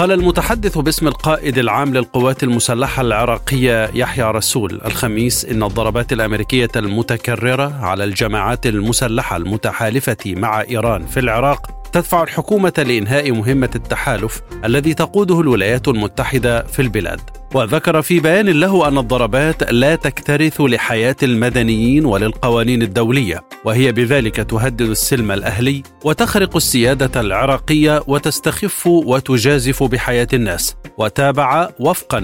قال المتحدث باسم القائد العام للقوات المسلحة العراقية يحيى رسول الخميس إن الضربات الأمريكية المتكررة على الجماعات المسلحة المتحالفة مع إيران في العراق تدفع الحكومة لإنهاء مهمة التحالف الذي تقوده الولايات المتحدة في البلاد. وذكر في بيان له أن الضربات لا تكترث لحياة المدنيين وللقوانين الدولية وهي بذلك تهدد السلم الأهلي وتخرق السيادة العراقية وتستخف وتجازف بحياة الناس. وتابع وفقا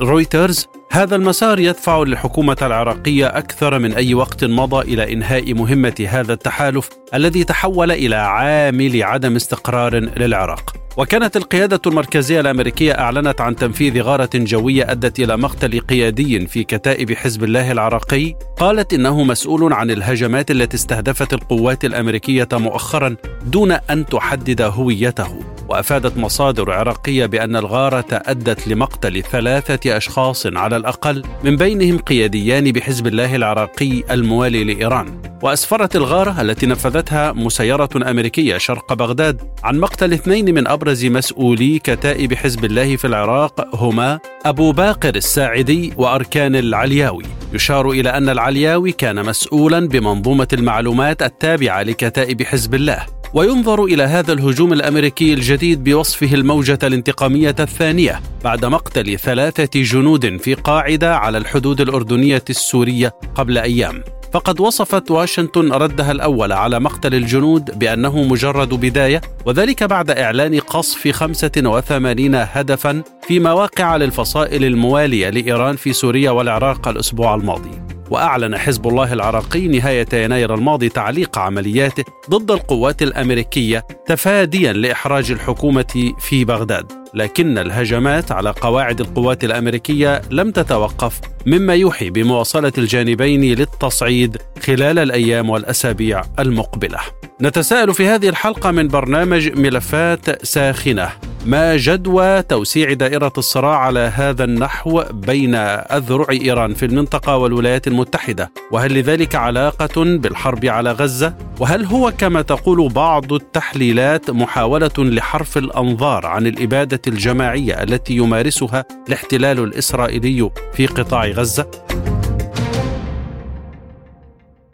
لرويترز هذا المسار يدفع للحكومة العراقية أكثر من أي وقت مضى إلى إنهاء مهمة هذا التحالف الذي تحول إلى عامل عدم استقرار للعراق. وكانت القيادة المركزية الأمريكية أعلنت عن تنفيذ غارة جوية أدت إلى مقتل قيادي في كتائب حزب الله العراقي قالت إنه مسؤول عن الهجمات التي استهدفت القوات الأمريكية مؤخرا دون أن تحدد هويته وأفادت مصادر عراقية بأن الغارة أدت لمقتل ثلاثة أشخاص على الأقل من بينهم قياديان بحزب الله العراقي الموالي لإيران. وأسفرت الغارة التي نفذتها مسيرة أمريكية شرق بغداد عن مقتل اثنين من أبرز مسؤولي كتائب حزب الله في العراق هما أبو باقر الساعدي وأركان العلياوي. يشار إلى أن العلياوي كان مسؤولا بمنظومة المعلومات التابعة لكتائب حزب الله. وينظر إلى هذا الهجوم الأمريكي الجديد بوصفه الموجة الانتقامية الثانية بعد مقتل ثلاثة جنود في قاعدة على الحدود الأردنية السورية قبل أيام فقد وصفت واشنطن ردها الأول على مقتل الجنود بأنه مجرد بداية وذلك بعد إعلان قصف 85 هدفا في مواقع للفصائل الموالية لإيران في سوريا والعراق الأسبوع الماضي. وأعلن حزب الله العراقي نهاية يناير الماضي تعليق عملياته ضد القوات الأمريكية تفاديا لإحراج الحكومة في بغداد. لكن الهجمات على قواعد القوات الأمريكية لم تتوقف مما يوحي بمواصلة الجانبين للتصعيد خلال الأيام والأسابيع المقبلة. نتساءل في هذه الحلقة من برنامج ملفات ساخنة. ما جدوى توسيع دائرة الصراع على هذا النحو بين أذرع إيران في المنطقة والولايات المتحدة وهل لذلك علاقة بالحرب على غزة وهل هو كما تقول بعض التحليلات محاولة لحرف الأنظار عن الإبادة الجماعية التي يمارسها الاحتلال الإسرائيلي في قطاع غزة؟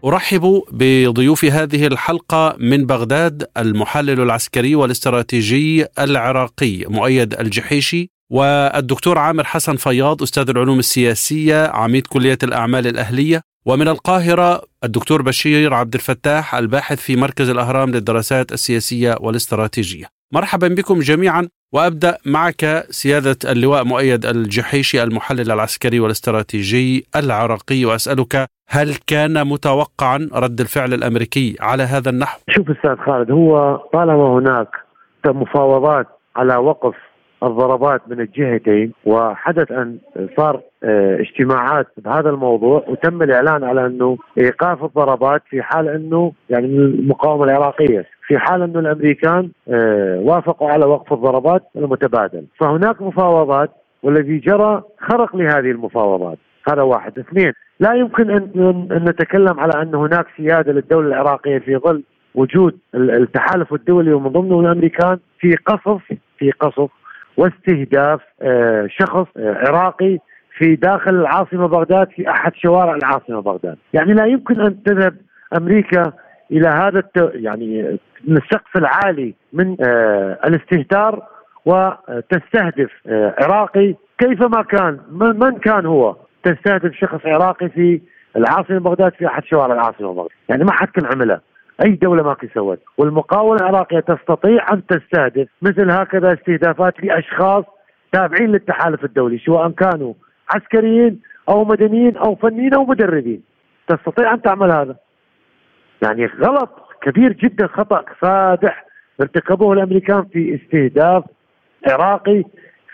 أرحب بضيوف هذه الحلقة من بغداد المحلل العسكري والاستراتيجي العراقي مؤيد الجحيشي والدكتور عامر حسن فياض أستاذ العلوم السياسية عميد كلية الأعمال الأهلية ومن القاهرة الدكتور بشير عبد الفتاح الباحث في مركز الأهرام للدراسات السياسية والاستراتيجية. مرحبا بكم جميعا وأبدأ معك سيادة اللواء مؤيد الجحيشي المحلل العسكري والاستراتيجي العراقي وأسألك هل كان متوقعا رد الفعل الأمريكي على هذا النحو؟ شوف أستاذ خالد هو طالما هناك مفاوضات على وقف الضربات من الجهتين وحدث أن صار آه، اجتماعات بهذا الموضوع وتم الإعلان على أنه إيقاف الضربات في حال أنه يعني المقاومة العراقية في حال أنه الأمريكان آه، وافقوا على وقف الضربات المتبادل. فهناك مفاوضات والذي جرى خرق لهذه المفاوضات. هذا واحد. اثنين لا يمكن ان نتكلم على أن هناك سيادة للدولة العراقية في ظل وجود التحالف الدولي ومن ضمنه الأمريكان في قصف في قصف واستهداف آه، شخص آه، عراقي في داخل العاصمة بغداد في أحد شوارع العاصمة بغداد، يعني لا يمكن أن تذهب أمريكا إلى هذا. يعني من السقف العالي من آه، الاستهتار وتستهدف عراقي كيفما كان من كان هو تستهدف شخص عراقي في العاصمة بغداد في أحد شوارع العاصمة بغداد، يعني ما حد كان عملها، أي دولة ما سوت، والمقاومه العراقيه تستطيع أن تستهدف مثل هكذا استهدافات لأشخاص تابعين للتحالف الدولي سواء كانوا عسكريين أو مدنيين أو فنيين أو مدربين، تستطيع أن تعمل هذا. يعني غلط كبير جدا خطأ فادح ارتكبوه الأمريكان في استهداف عراقي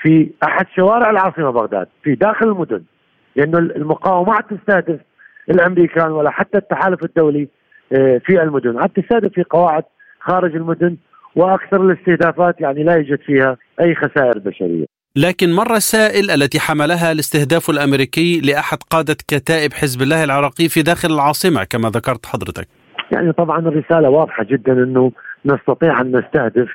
في أحد شوارع العاصمة بغداد في داخل المدن. لأنه المقاومة ما تستهدف الأمريكان ولا حتى التحالف الدولي آه، في المدن. عاد تستهدف في قواعد خارج المدن وأكثر الاستهدافات يعني لا يوجد فيها أي خسائر بشرية. لكن ما الرسائل التي حملها الاستهداف الأمريكي لأحد قادة كتائب حزب الله العراقي في داخل العاصمة كما ذكرت حضرتك؟ يعني طبعا الرسالة واضحة جدا إنه نستطيع أن نستهدف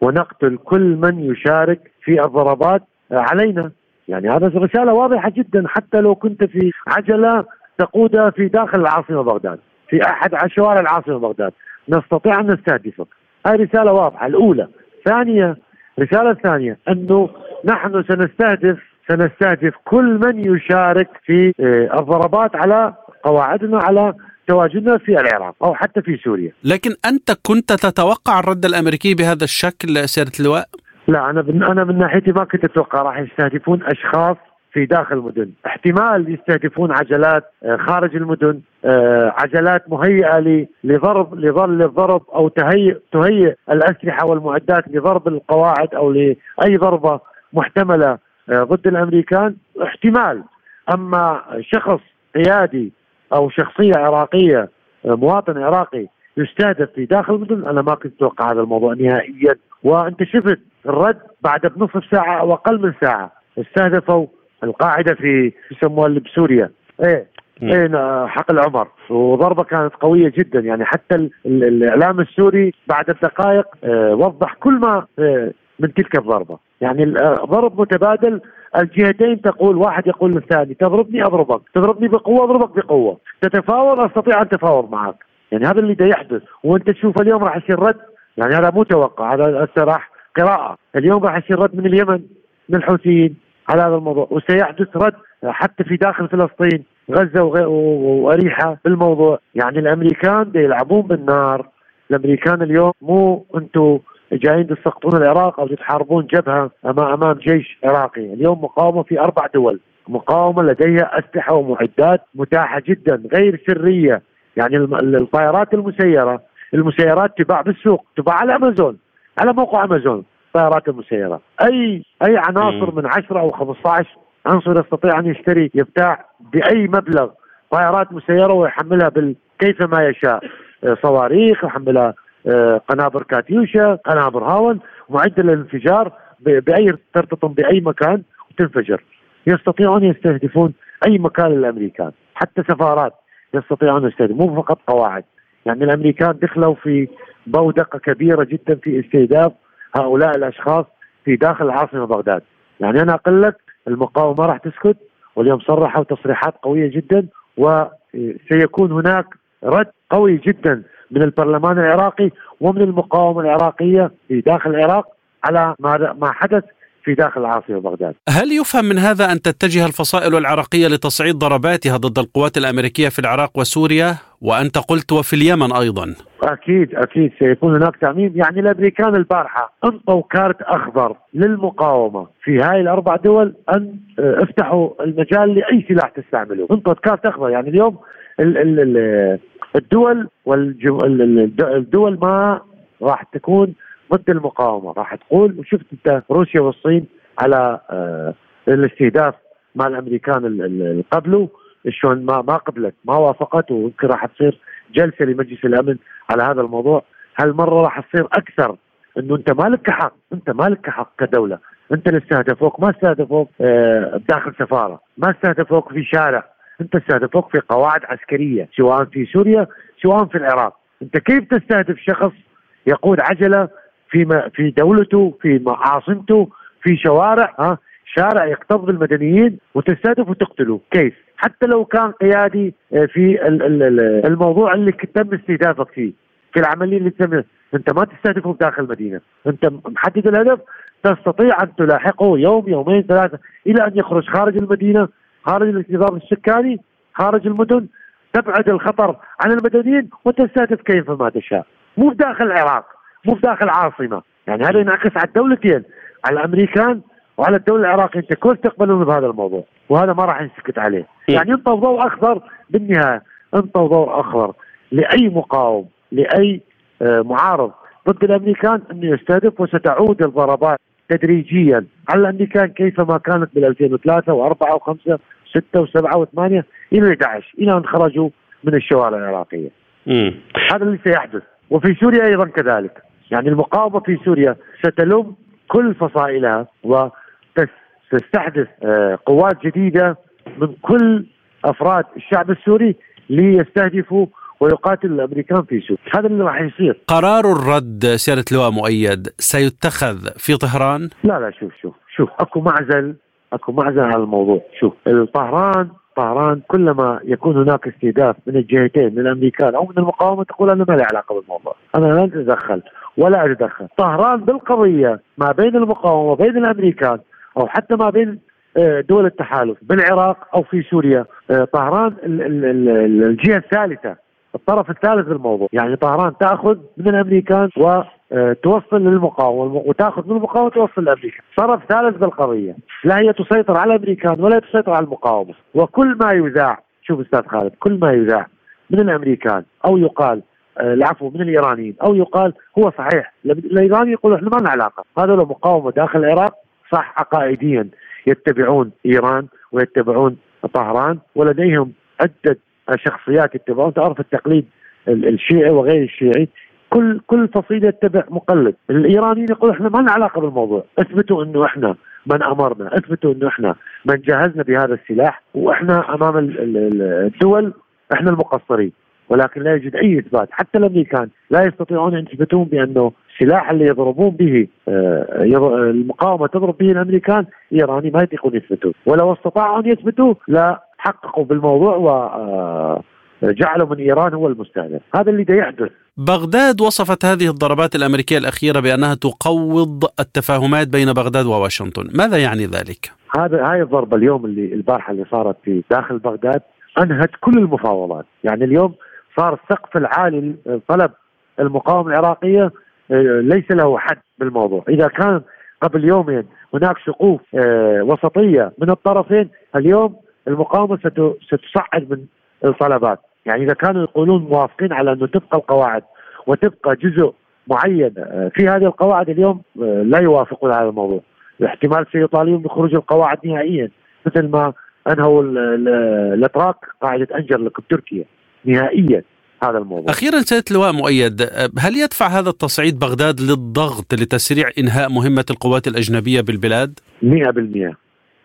ونقتل كل من يشارك في الضربات علينا. يعني هذا رسالة واضحة جدا حتى لو كنت في عجلة تقودها في داخل العاصمة بغداد في أحد شوارع العاصمة بغداد نستطيع أن نستهدفك هذه رسالة واضحة الأولى ثانية الرساله الثانية أنه نحن سنستهدف سنستهدف كل من يشارك في آه، الضربات على قواعدنا على تواجدنا في العراق أو حتى في سوريا. لكن أنت كنت تتوقع الرد الأمريكي بهذا الشكل سيادة اللواء؟ لا أنا أنا من ناحيتي ما كنت أتوقع راح يستهدفون أشخاص في داخل المدن. احتمال يستهدفون عجلات آه، خارج المدن آه، عجلات مهيئة لضرب لظل الضرب أو تهيئ تهيئ الأسلحة والمعدات لضرب القواعد أو لأي ضربة محتملة آه، ضد الأمريكان. احتمال. أما شخص قيادي أو شخصية عراقية مواطن عراقي يستهدف في داخل المدن أنا ما كنت أتوقع هذا الموضوع نهائيا. وأنت شفت الرد بعد بنصف ساعة أو أقل من ساعة. استهدفوا القاعدة في يسموها بسوريا. إيه إيه حقل عمر وضربة كانت قوية جدا. يعني حتى ال ال الإعلام السوري بعد الدقائق آه وضح كل ما آه من تلك الضربة. يعني ضرب متبادل الجهتين تقول واحد يقول للثاني تضربني أضربك. تضربني بقوة أضربك بقوة. تتفاوض أستطيع أن اتفاوض معك. يعني هذا اللي يحدث. وأنت تشوف اليوم راح يصير رد. يعني هذا مو توقع هذا راح قراءة. اليوم راح يصير رد من اليمن من الحوثيين على هذا الموضوع وسيحدث رد حتى في داخل فلسطين غزة وأريحة بالموضوع. يعني الأمريكان يلعبون بالنار. الأمريكان اليوم مو أنتم جايين تسقطون العراق أو تحاربون جبهة امام أمام جيش عراقي، اليوم مقاومة في أربع دول، مقاومة لديها أسلحة ومعدات متاحة جدا غير سرية، يعني الطائرات المسيرة المسيرات تباع بالسوق، تباع على أمازون، على موقع أمازون، الطائرات المسيرة، أي أي عناصر من 10 أو 15 عنصر يستطيع أن يشتري يبتاع بأي مبلغ. طائرات مسيرة ويحملها بال كيفما يشاء. آه، صواريخ يحملها آه، قنابر كاتيوشا قنابر هاون معدة للانفجار بأي ترتطم بأي مكان وتنفجر. يستطيعون يستهدفون أي مكان للأمريكان. حتى سفارات يستطيعون يستهدفون مو فقط قواعد. يعني الأمريكان دخلوا في بودقة كبيرة جدا في استهداف هؤلاء الأشخاص في داخل العاصمة بغداد يعني أنا أقول لك المقاومة ما راح تسكت واليوم صرحوا تصريحات قوية جدا وسيكون هناك رد قوي جدا من البرلمان العراقي ومن المقاومة العراقية في داخل العراق على ما ما حدث في داخل العاصمه بغداد. هل يفهم من هذا أن تتجه الفصائل العراقية لتصعيد ضرباتها ضد القوات الأمريكية في العراق وسوريا وأنت قلت وفي اليمن أيضا؟ أكيد أكيد سيكون هناك تعميم، يعني الأمريكان البارحة أنطوا كارت أخضر للمقاومة. في هاي الأربع دول أن آه، افتحوا المجال لأي سلاح تستعمله، انطوا كارت أخضر. يعني اليوم ال ال ال الدول والدول ما راح تكون ضد المقاومة. راح تقول وشفت أنت روسيا والصين على آه، الاستهداف مع الأمريكان قبله. شلون ما ما قبلت ما وافقت ويمكن راح تصير جلسة لمجلس الأمن على هذا الموضوع. هالمرة راح تصير أكثر إنه أنت ما لك حق أنت ما لك حق كدولة. أنت اللي استهدفوك ما استهدفوك آه، داخل سفارة ما استهدفوك في شارع. أنت استهدفوك في قواعد عسكرية سواء في سوريا سواء في العراق. أنت كيف تستهدف شخص يقود عجلة في في دولته في عاصمته في شوارع ها؟ شارع يكتظ بالمدنيين وتستهدف وتقتله. كيف؟ حتى لو كان قيادي آه، في الموضوع اللي تم استهدافك فيه في العملية اللي تم انت ما تستهدفه بداخل المدينة. انت محدد الهدف تستطيع أن تلاحقه يوم يومين ثلاثة إلى أن يخرج خارج المدينة خارج الاكتظاظ السكاني خارج المدن. تبعد الخطر عن المدنيين وتستهدف كيفما تشاء. مو بداخل العراق مو بداخل العاصمه يعني هذا ينعكس على الدولتين على الأمريكان وعلى الدولة العراقية. أنت كيف تقبلون بهذا الموضوع؟ وهذا ما راح ينسكت عليه يعني انطوا ضوء أخضر بالنهاية انطوا ضوء أخضر لأي مقاوم لأي معارض ضد الأمريكان أنه يستهدف وستعود الضربات تدريجيا على الأمريكان كيفما كانت بال 2003 و4 و5 و6 و7 و8 إلى 11 إلى أن خرجوا من الشوارع العراقية. مم. هذا اللي سيحدث وفي سوريا أيضا كذلك يعني المقاومة في سوريا ستلم كل فصائلها وتستحدث آه، قوات جديدة من كل أفراد الشعب السوري ليستهدفوا ويقاتل الأمريكان في سوريا، هذا اللي راح يصير. قرار الرد سيادة اللواء مؤيد سيتخذ في طهران؟ لا لا شوف شوف شوف أكو معزل أكو معزل على الموضوع، شوف طهران طهران كلما يكون هناك استهداف من الجهتين من الأمريكان أو من المقاومة تقول أنا ما لي علاقة بالموضوع، أنا لا أتدخل ولا أتدخل، طهران بالقضية ما بين المقاومة وبين الأمريكان أو حتى ما بين آه، دول التحالف بالعراق أو في سوريا، آه، طهران الجهة الثالثة الطرف الثالث بالموضوع يعني طهران تأخذ من الأمريكان وتوصل للمقاومة وتأخذ من المقاومة توصل لامريكا طرف ثالث بالقضية. لا هي تسيطر على الأمريكان ولا تسيطر على المقاومة. وكل ما يذاع شوف أستاذ خالد كل ما يذاع من الأمريكان أو يقال آه، العفو من الإيرانيين أو يقال هو صحيح. الايراني يقول إحنا ما لنا علاقة. هذا مقاومة داخل العراق صح عقائديا. يتبعون إيران ويتبعون طهران ولديهم عدة شخصيات يتبعون. تعرف التقليد الشيعي وغير الشيعي. كل كل فصيلة يتبع مقلد، الإيرانيين يقول إحنا ما لنا علاقة بالموضوع، اثبتوا إنه إحنا من أمرنا، اثبتوا إنه إحنا من جهزنا بهذا السلاح. وإحنا أمام الدول إحنا المقصرين، ولكن لا يوجد أي إثبات، حتى الأمريكان لا يستطيعون أن يثبتون بأنه السلاح اللي يضربون به آه، المقاومة تضرب به الأمريكان إيراني ما يطيقون يثبتون، ولو استطاعوا أن يثبتوا لا حققوا بالموضوع وجعلوا من إيران هو المستهدف، هذا اللي دا يحدث. بغداد وصفت هذه الضربات الأمريكية الأخيرة بأنها تقوض التفاهمات بين بغداد وواشنطن، ماذا يعني ذلك؟ هذا هاي الضربة اليوم اللي البارحة اللي صارت في داخل بغداد أنهت كل المفاوضات، يعني اليوم صار السقف العالي طلب المقاومة العراقية آه، ليس له حد بالموضوع، إذا كان قبل يومين هناك سقوف آه، وسطية من الطرفين، اليوم المقاومة ستصعد من الطلبات يعني إذا كانوا يقولون موافقين على أنه تبقى القواعد وتبقى جزء معين آه، في هذه القواعد اليوم آه، لا يوافقون على الموضوع. احتمال سيطالبون بخروج القواعد نهائيا مثل ما أنهوا الأتراك قاعدة أنجرلك بتركيا نهائيا. هذا الموضوع. أخيرا سياده اللواء مؤيد هل يدفع هذا التصعيد بغداد للضغط لتسريع إنهاء مهمة القوات الأجنبية بالبلاد؟ 100%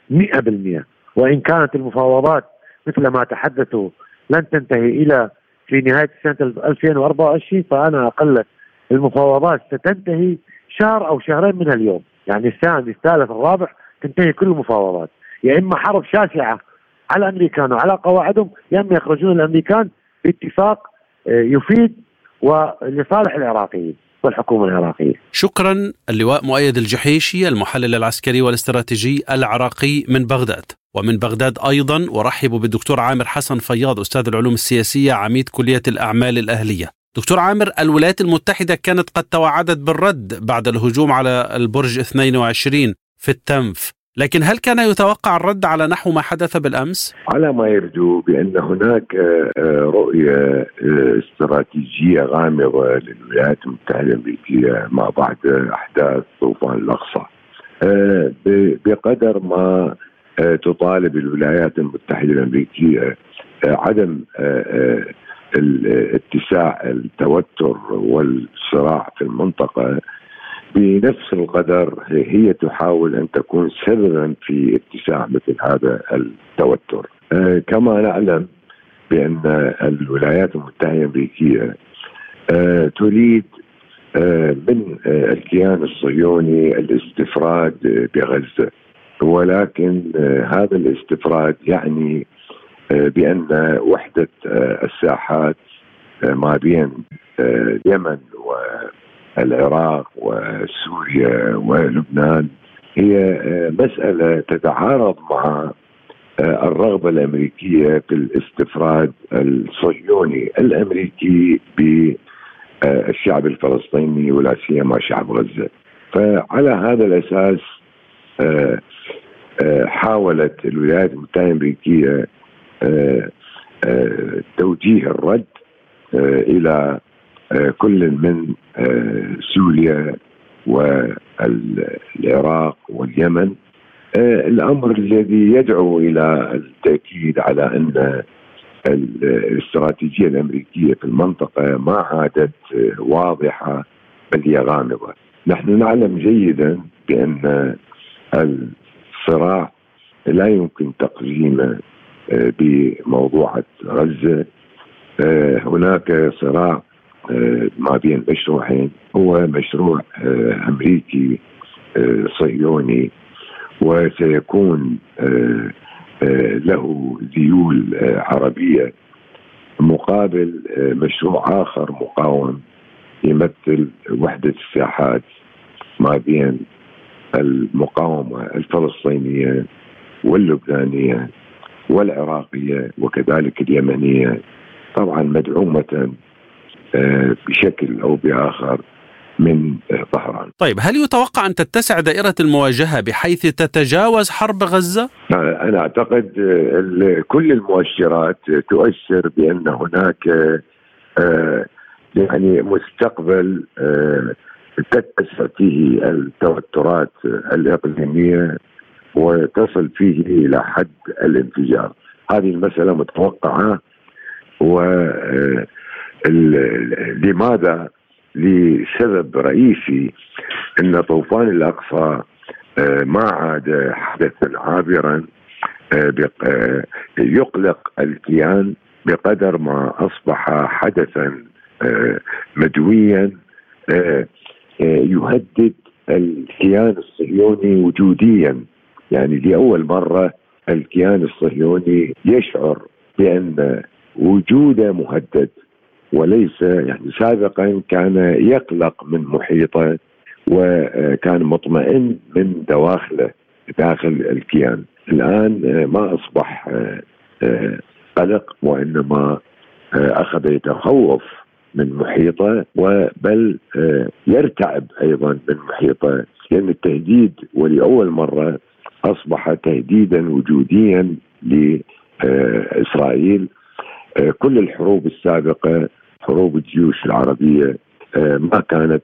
100% وإن كانت المفاوضات مثل ما تحدثوا لن تنتهي إلى في نهاية سنة 2024 فأنا أقل المفاوضات ستنتهي شهر أو شهرين من اليوم. يعني الثاني الثالث الرابع تنتهي كل المفاوضات. يا إما حرب شاسعة على الامريكان وعلى قواعدهم يا إما يخرجون الأمريكان باتفاق يفيد ولصالح العراقيين والحكومة العراقية. شكرا. اللواء مؤيد الجحيشي المحلل العسكري والاستراتيجي العراقي من بغداد. ومن بغداد أيضا ورحب بالدكتور عامر حسن فياض أستاذ العلوم السياسية عميد كلية الأعمال الأهلية. دكتور عامر الولايات المتحدة كانت قد توعدت بالرد بعد الهجوم على البرج 22 في التنف. لكن هل كان يتوقع الرد على نحو ما حدث بالأمس؟ على ما يبدو بأن هناك آه، آه، رؤية آه، استراتيجية غامضة للولايات المتحدة الأمريكية ما بعد أحداث طوفان الأقصى. بقدر ما تطالب الولايات المتحدة الأمريكية عدم اتساع التوتر والصراع في المنطقة بنفس القدر هي تحاول أن تكون سببا في اتساع مثل هذا التوتر. آه كما نعلم بأن الولايات المتحدة الأمريكية آه تريد آه من الكيان الصهيوني الاستفراد بغزة. ولكن هذا الاستفراد يعني بأن وحدة الساحات ما بين اليمن و العراق وسوريا ولبنان هي آه، مسألة تتعارض مع آه، الرغبة الأمريكية في الاستفراد الصهيوني الأمريكي بالشعب الفلسطيني ولا سيما شعب غزة. فعلى هذا الأساس آه، حاولت الولايات المتحدة الأمريكية توجيه الرد إلى كل من سوريا والعراق واليمن الأمر الذي يدعو إلى التأكيد على أن الاستراتيجية الأمريكية في المنطقة ما عادت واضحة بل هي غامضة. نحن نعلم جيدا بأن الصراع لا يمكن تقييمه آه، بموضوع غزه آه، هناك صراع آه، ما بين مشروعين. هو مشروع أمريكي صهيوني وسيكون له ذيول عربية مقابل مشروع آخر مقاوم يمثل وحدة الساحات ما بين المقاومة الفلسطينية واللبنانية والعراقية وكذلك اليمنية. طبعا مدعومة آه، بشكل أو بآخر من طهران. طيب هل يتوقع أن تتسع دائرة المواجهة بحيث تتجاوز حرب غزة؟ أنا أعتقد آه، كل المؤشرات تؤشر بأن هناك آه، يعني مستقبل تتسع فيه التوترات الإقليمية وتصل فيه إلى حد الانفجار هذه المسألة متوقعة و آه، لماذا؟ لسبب رئيسي أن طوفان الأقصى آه، ما عاد حدثا عابرا آه، يقلق الكيان بقدر ما أصبح حدثا مدويا يهدد الكيان الصهيوني وجوديا. يعني لأول مرة الكيان الصهيوني يشعر بأن وجوده مهدد. وليس يعني سابقا كان يقلق من محيطه وكان مطمئن من دواخله داخل الكيان. الآن ما أصبح قلق وإنما أخذ يتخوف من محيطه وبل يرتعب أيضا من محيطه. لأن التهديد ولأول مرة أصبح تهديدا وجوديا لإسرائيل. آه، كل الحروب السابقة حروب الجيوش العربية آه، ما كانت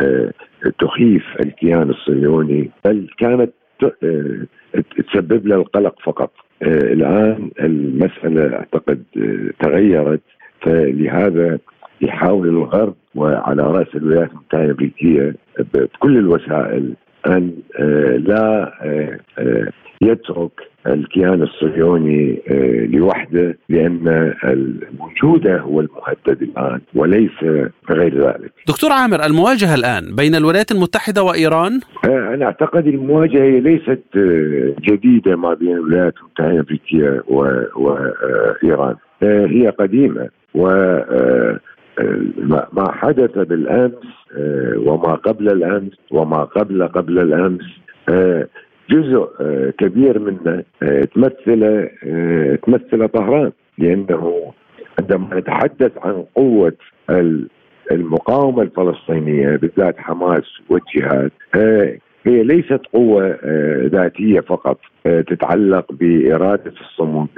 آه، تخيف الكيان الصهيوني بل كانت تسبب له القلق فقط. الآن المسألة أعتقد تغيرت. فلهذا يحاول الغرب وعلى رأس الولايات المتحدة الأمريكية بكل الوسائل أن آه، لا آه، آه، يترك الكيان الصهيوني لوحده لأن وجوده هو المهدد الآن وليس غير ذلك. دكتور عامر المواجهة الآن بين الولايات المتحدة وإيران؟ أنا أعتقد المواجهة ليست جديدة ما بين الولايات المتحدة الامريكيه وايران هي قديمة و ما حدث بالأمس آه، وما قبل الأمس وما قبل قبل الأمس آه، جزء آه، كبير منه تمثل تمثل طهران لأنه عندما نتحدث عن قوة المقاومة الفلسطينية بالذات حماس والجهاد هي ليست قوة ذاتية فقط تتعلق بإرادة الصمود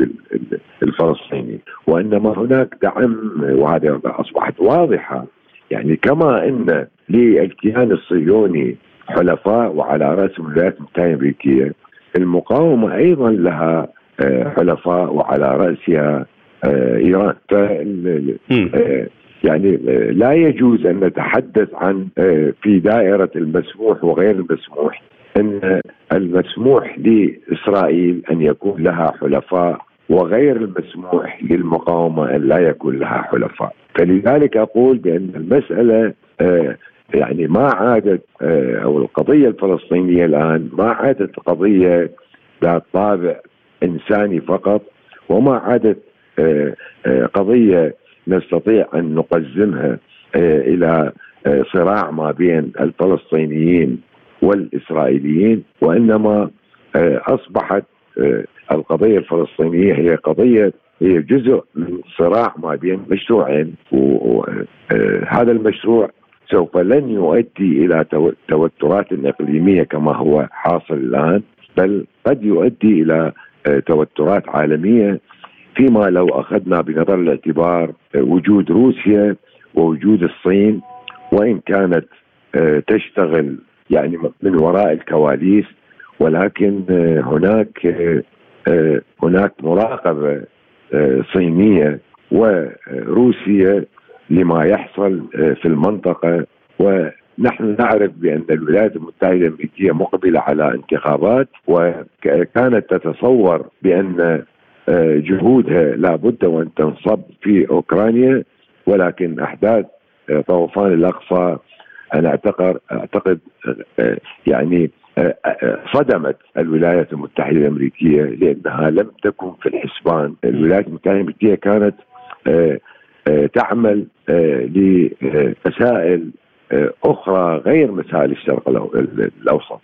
الفلسطيني وإنما هناك دعم وهذه أصبحت واضحة. يعني كما إن للكيان الصهيوني حلفاء وعلى راسهم الولايات المتحدة الأمريكية. المقاومة أيضا لها آه، حلفاء وعلى رأسها آه، إيران. ف آه، يعني لا يجوز أن نتحدث عن في دائرة المسموح وغير المسموح إن المسموح لإسرائيل أن يكون لها حلفاء وغير المسموح للمقاومة أن لا يكون لها حلفاء. فلذلك أقول بأن المسألة يعني ما عادت آه، أو القضية الفلسطينية الآن ما عادت قضية ذات طابع إنساني فقط وما عادت آه، قضية نستطيع أن نقزمها إلى صراع ما بين الفلسطينيين والإسرائيليين وإنما أصبحت القضية الفلسطينية هي قضية هي جزء من صراع ما بين مشروعين وهذا المشروع سوف لن يؤدي إلى توترات إقليمية كما هو حاصل الآن بل قد يؤدي إلى آه، توترات عالمية فيما لو أخذنا بنظر الاعتبار آه، وجود روسيا ووجود الصين وإن كانت تشتغل يعني من وراء الكواليس ولكن هناك هناك مراقبة صينية وروسية لما يحصل في المنطقة. ونحن نعرف بأن الولايات المتحدة الأمريكية مقبلة على انتخابات وكانت تتصور بأن جهودها لابد وأن تنصب في أوكرانيا. ولكن أحداث طوفان الأقصى أنا أعتقد اعتقد يعني صدمت الولايات المتحدة الأمريكية لأنها لم تكن في الحسبان، الولايات المتحدة الأمريكية كانت تعمل لمسائل أخرى غير مسائل الشرق الأوسط.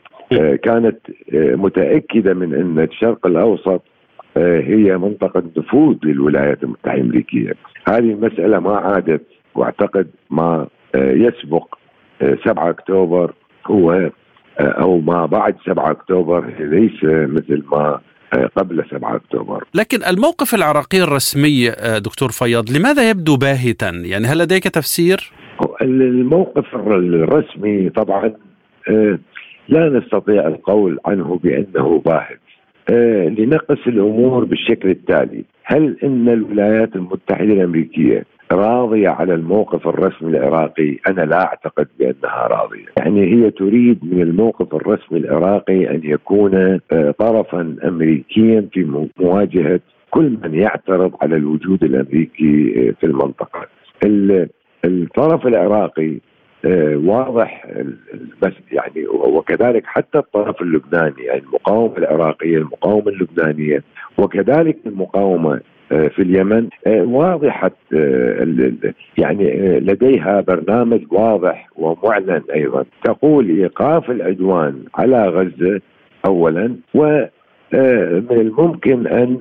كانت متأكدة من أن الشرق الأوسط هي منطقة نفوذ للولايات المتحدة الأمريكية. هذه المسألة ما عادت واعتقد ما يسبق 7 أكتوبر هو أو ما بعد 7 أكتوبر ليس مثل ما قبل 7 أكتوبر لكن الموقف العراقي الرسمي دكتور فياض لماذا يبدو باهتا؟ يعني هل لديك تفسير؟ الموقف الرسمي طبعا لا نستطيع القول عنه بأنه باهت لنقص الأمور بالشكل التالي هل إن الولايات المتحدة الأمريكية راضية على الموقف الرسمي العراقي. أنا لا أعتقد بأنها راضية. يعني هي تريد من الموقف الرسمي العراقي أن يكون طرفا أمريكيا في مواجهة كل من يعترض على الوجود الأمريكي في المنطقة. الطرف العراقي واضح بس يعني وكذلك حتى الطرف اللبناني يعني المقاومة العراقية المقاومة اللبنانية وكذلك المقاومة في اليمن. واضحة يعني لديها برنامج واضح ومعلن أيضا. تقول إيقاف العدوان على غزة أولا ومن الممكن أن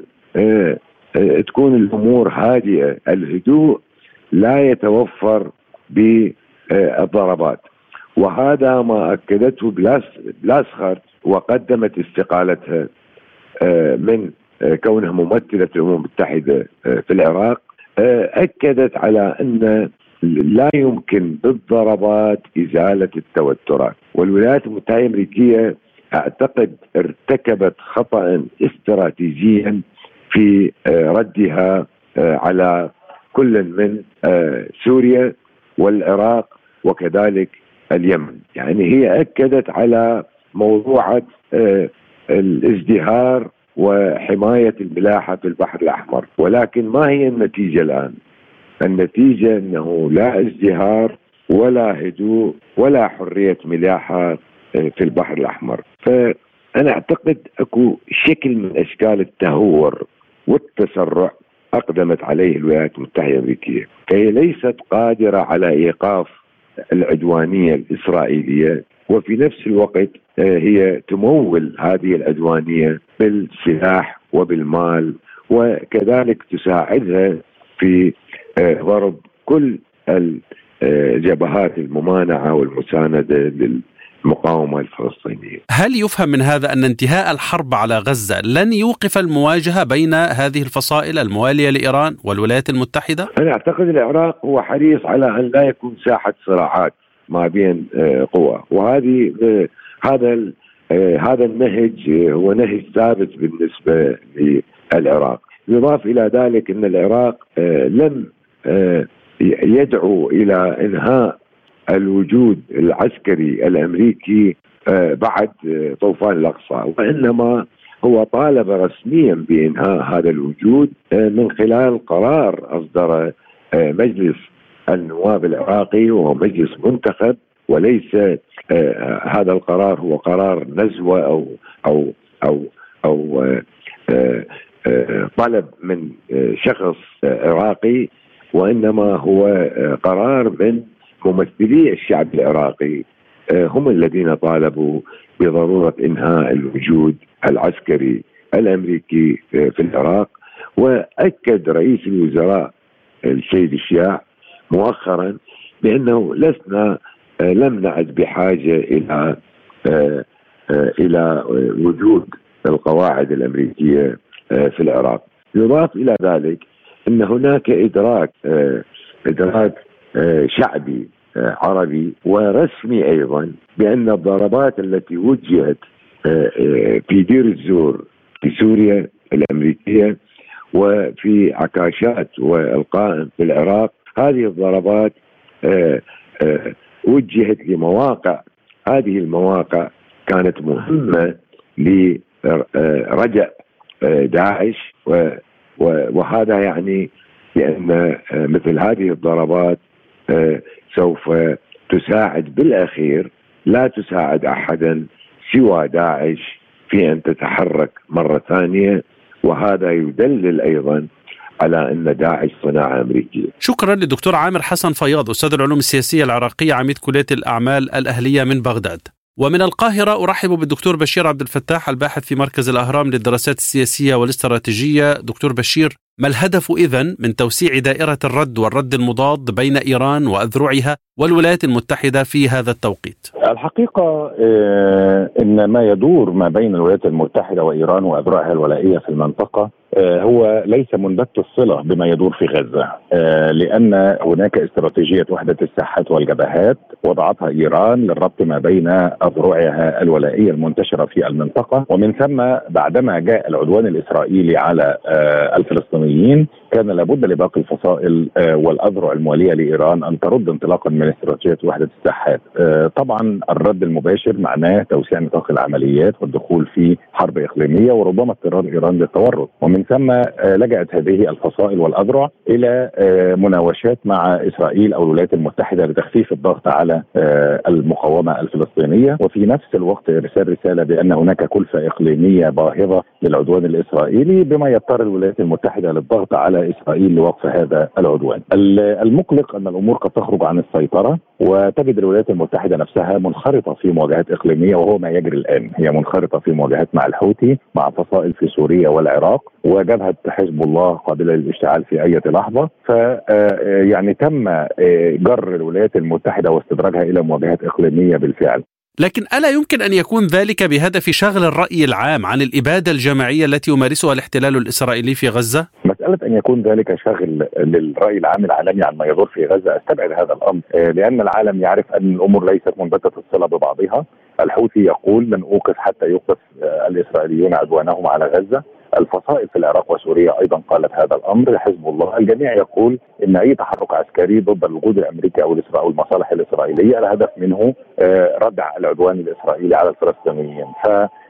تكون الأمور هادئة. الهدوء لا يتوفر بالضربات. وهذا ما أكدته بلاسخر وقدمت استقالتها من كونها ممثلة الأمم المتحدة في العراق أكدت على أن لا يمكن بالضربات إزالة التوترات. والولايات المتحدة الأمريكية أعتقد ارتكبت خطأ استراتيجيا في ردها على كل من سوريا والعراق وكذلك اليمن. يعني هي أكدت على موضوع الازدهار وحماية الملاحة في البحر الأحمر. ولكن ما هي النتيجة الآن؟ النتيجة أنه لا ازدهار ولا هدوء ولا حرية ملاحة في البحر الأحمر. فأنا أعتقد أكو شكل من أشكال التهور والتسرع أقدمت عليه الولايات المتحدة الأمريكية. فهي ليست قادرة على إيقاف العدوانية الإسرائيلية وفي نفس الوقت هي تمول هذه العدوانية بالسلاح وبالمال وكذلك تساعدها في ضرب كل الجبهات الممانعة والمساندة للمقاومة الفلسطينية. هل يفهم من هذا أن انتهاء الحرب على غزة لن يوقف المواجهة بين هذه الفصائل الموالية لإيران والولايات المتحدة؟ أنا أعتقد العراق هو حريص على أن لا يكون ساحة صراعات ما بين قوى. وهذه هذا هذا النهج هو نهج ثابت بالنسبة للعراق. يضاف إلى ذلك إن العراق لم يدعو إلى إنهاء الوجود العسكري الأمريكي بعد طوفان الأقصى. وإنما هو طالب رسميا بإنهاء هذا الوجود من خلال قرار اصدره مجلس النواب العراقي وهو مجلس منتخب وليس آه هذا القرار هو قرار نزوة أو أو أو أو آه آه طلب من شخص عراقي وإنما هو قرار من ممثلي الشعب العراقي. هم الذين طالبوا بضرورة إنهاء الوجود العسكري الأمريكي في العراق. وأكد رئيس الوزراء السيد الشياع مؤخرا بانه لسنا لم نعد بحاجة إلى إلى وجود القواعد الأمريكية في العراق. يضاف إلى ذلك أن هناك إدراك إدراك شعبي عربي ورسمي أيضا بأن الضربات التي وجهت في دير الزور في سوريا الأمريكية وفي عكاشات والقائم في العراق هذه الضربات وجهت لمواقع. هذه المواقع كانت مهمة لرجع داعش وهذا يعني بان مثل هذه الضربات سوف تساعد بالأخير لا تساعد أحدا سوى داعش في أن تتحرك مرة ثانية. وهذا يدلل أيضا على أن داعش صناعة أمريكية. شكرا للدكتور عامر حسن فياض أستاذ العلوم السياسية العراقية عميد كلية الأعمال الأهلية من بغداد. ومن القاهرة أرحب بالدكتور بشير عبد الفتاح الباحث في مركز الأهرام للدراسات السياسية والاستراتيجية دكتور بشير ما الهدف إذن من توسيع دائرة الرد والرد المضاد بين إيران وأذرعها والولايات المتحدة في هذا التوقيت؟ الحقيقة آه، إن ما يدور ما بين الولايات المتحدة وإيران وأذرعها الولائية في المنطقة هو ليس منبت الصلة بما يدور في غزة آه، لأن هناك استراتيجية وحدة الساحات والجبهات وضعتها إيران للربط ما بين أذرعها الولائية المنتشرة في المنطقة ومن ثم بعدما جاء العدوان الإسرائيلي على الفلسطينيين كان لابد لباقي الفصائل والأذرع الموالية لإيران أن ترد انطلاقا من استراتيجية وحدة الساحات. آه، طبعا الرد المباشر معناه توسيع نطاق العمليات والدخول في حرب إقليمية وربما اضطرار إيران للتورط ومن ثم آه، لجأت هذه الفصائل والأذرع إلى آه، مناوشات مع إسرائيل أو الولايات المتحدة لتخفيف الضغط على المقاومة الفلسطينية وفي نفس الوقت إرسال رسالة بأن هناك كلفة إقليمية باهظة للعدوان الإسرائيلي بما يضطر الولايات المتحدة للضغط على إسرائيل لوقف هذا العدوان. المقلق أن الأمور قد تخرج عن السيطرة وتجد الولايات المتحدة نفسها منخرطة في مواجهات إقليمية وهو ما يجري الآن. هي منخرطة في مواجهات مع الحوثي مع فصائل في سوريا والعراق وجبهة حزب الله قابلة للاشتعال في أي لحظة. ف آه، يعني تم آه، جر الولايات المتحدة واستدراجها إلى مواجهات إقليمية بالفعل. لكن ألا يمكن أن يكون ذلك بهدف شغل الرأي العام عن الإبادة الجماعية التي يمارسها الاحتلال الإسرائيلي في غزة؟ مسألة أن يكون ذلك شغل للرأي العام العالمي عن ما يدور في غزة أستبعد هذا الأمر آه، لأن العالم يعرف أن الأمور ليست منبتة الصلة ببعضها الحوثي يقول لن أوقف حتى يوقف آه، الإسرائيليون عدوانهم على غزة الفصائل في العراق وسوريا أيضا قالت هذا الأمر حزب الله الجميع يقول إن أي تحرك عسكري ضد الوجود الأمريكي أو المصالح الإسرائيلية الهدف منه آه، ردع العدوان الإسرائيلي على الفلسطينيين. ف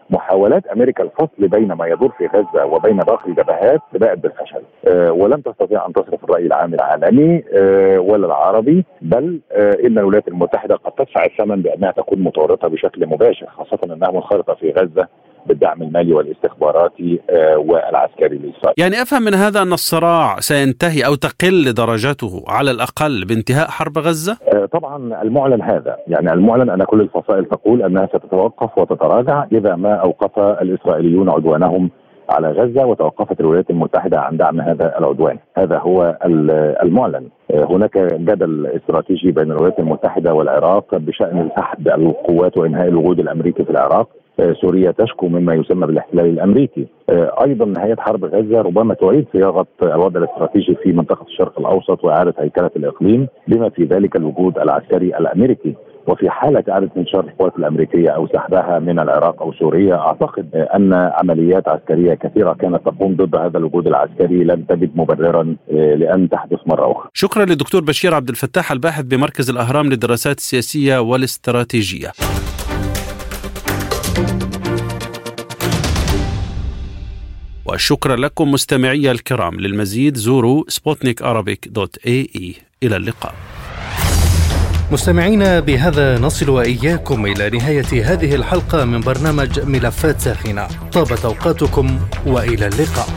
محاولات أمريكا الفصل بين ما يدور في غزة وبين باقي الجبهات باءت بالفشل. أه ولم تستطيع أن تصرف الرأي العام العالمي أه ولا العربي بل أه إن الولايات المتحدة قد تدفع الثمن بأنها تكون متورطة بشكل مباشر خاصة أنها منخرطة في غزة. بالدعم المالي والاستخباراتي آه، والعسكري لإسرائيل يعني أفهم من هذا أن الصراع سينتهي أو تقل درجته على الأقل بانتهاء حرب غزة؟ آه، طبعا المعلن هذا يعني المعلن أن كل الفصائل تقول أنها ستتوقف وتتراجع إذا ما أوقف الإسرائيليون عدوانهم على غزة وتوقفت الولايات المتحدة عن دعم هذا العدوان، هذا هو المعلن. آه، هناك جدل استراتيجي بين الولايات المتحدة والعراق بشأن سحب القوات وإنهاء الوجود الأمريكي في العراق سوريا تشكو مما يسمى بالاحتلال الأمريكي. آه، أيضا نهاية حرب غزة ربما تعيد صياغة الوضع الاستراتيجي في منطقة الشرق الأوسط وإعادة هيكلة الإقليم بما في ذلك الوجود العسكري الأمريكي. وفي حالة إعادة انتشار القوات الأمريكية أو سحبها من العراق أو سوريا أعتقد أن عمليات عسكرية كثيرة كانت تقوم ضد هذا الوجود العسكري لن تجد مبررا آه، لأن تحدث مرة أخرى شكرا للدكتور بشير عبد الفتاح الباحث بمركز الأهرام للدراسات السياسية والاستراتيجية وشكرا لكم مستمعي الكرام. للمزيد زوروا سبوتنيك دوت اي اي إلى اللقاء. مستمعينا بهذا نصل وإياكم إلى نهاية هذه الحلقة من برنامج ملفات ساخنه طابت أوقاتكم وإلى اللقاء.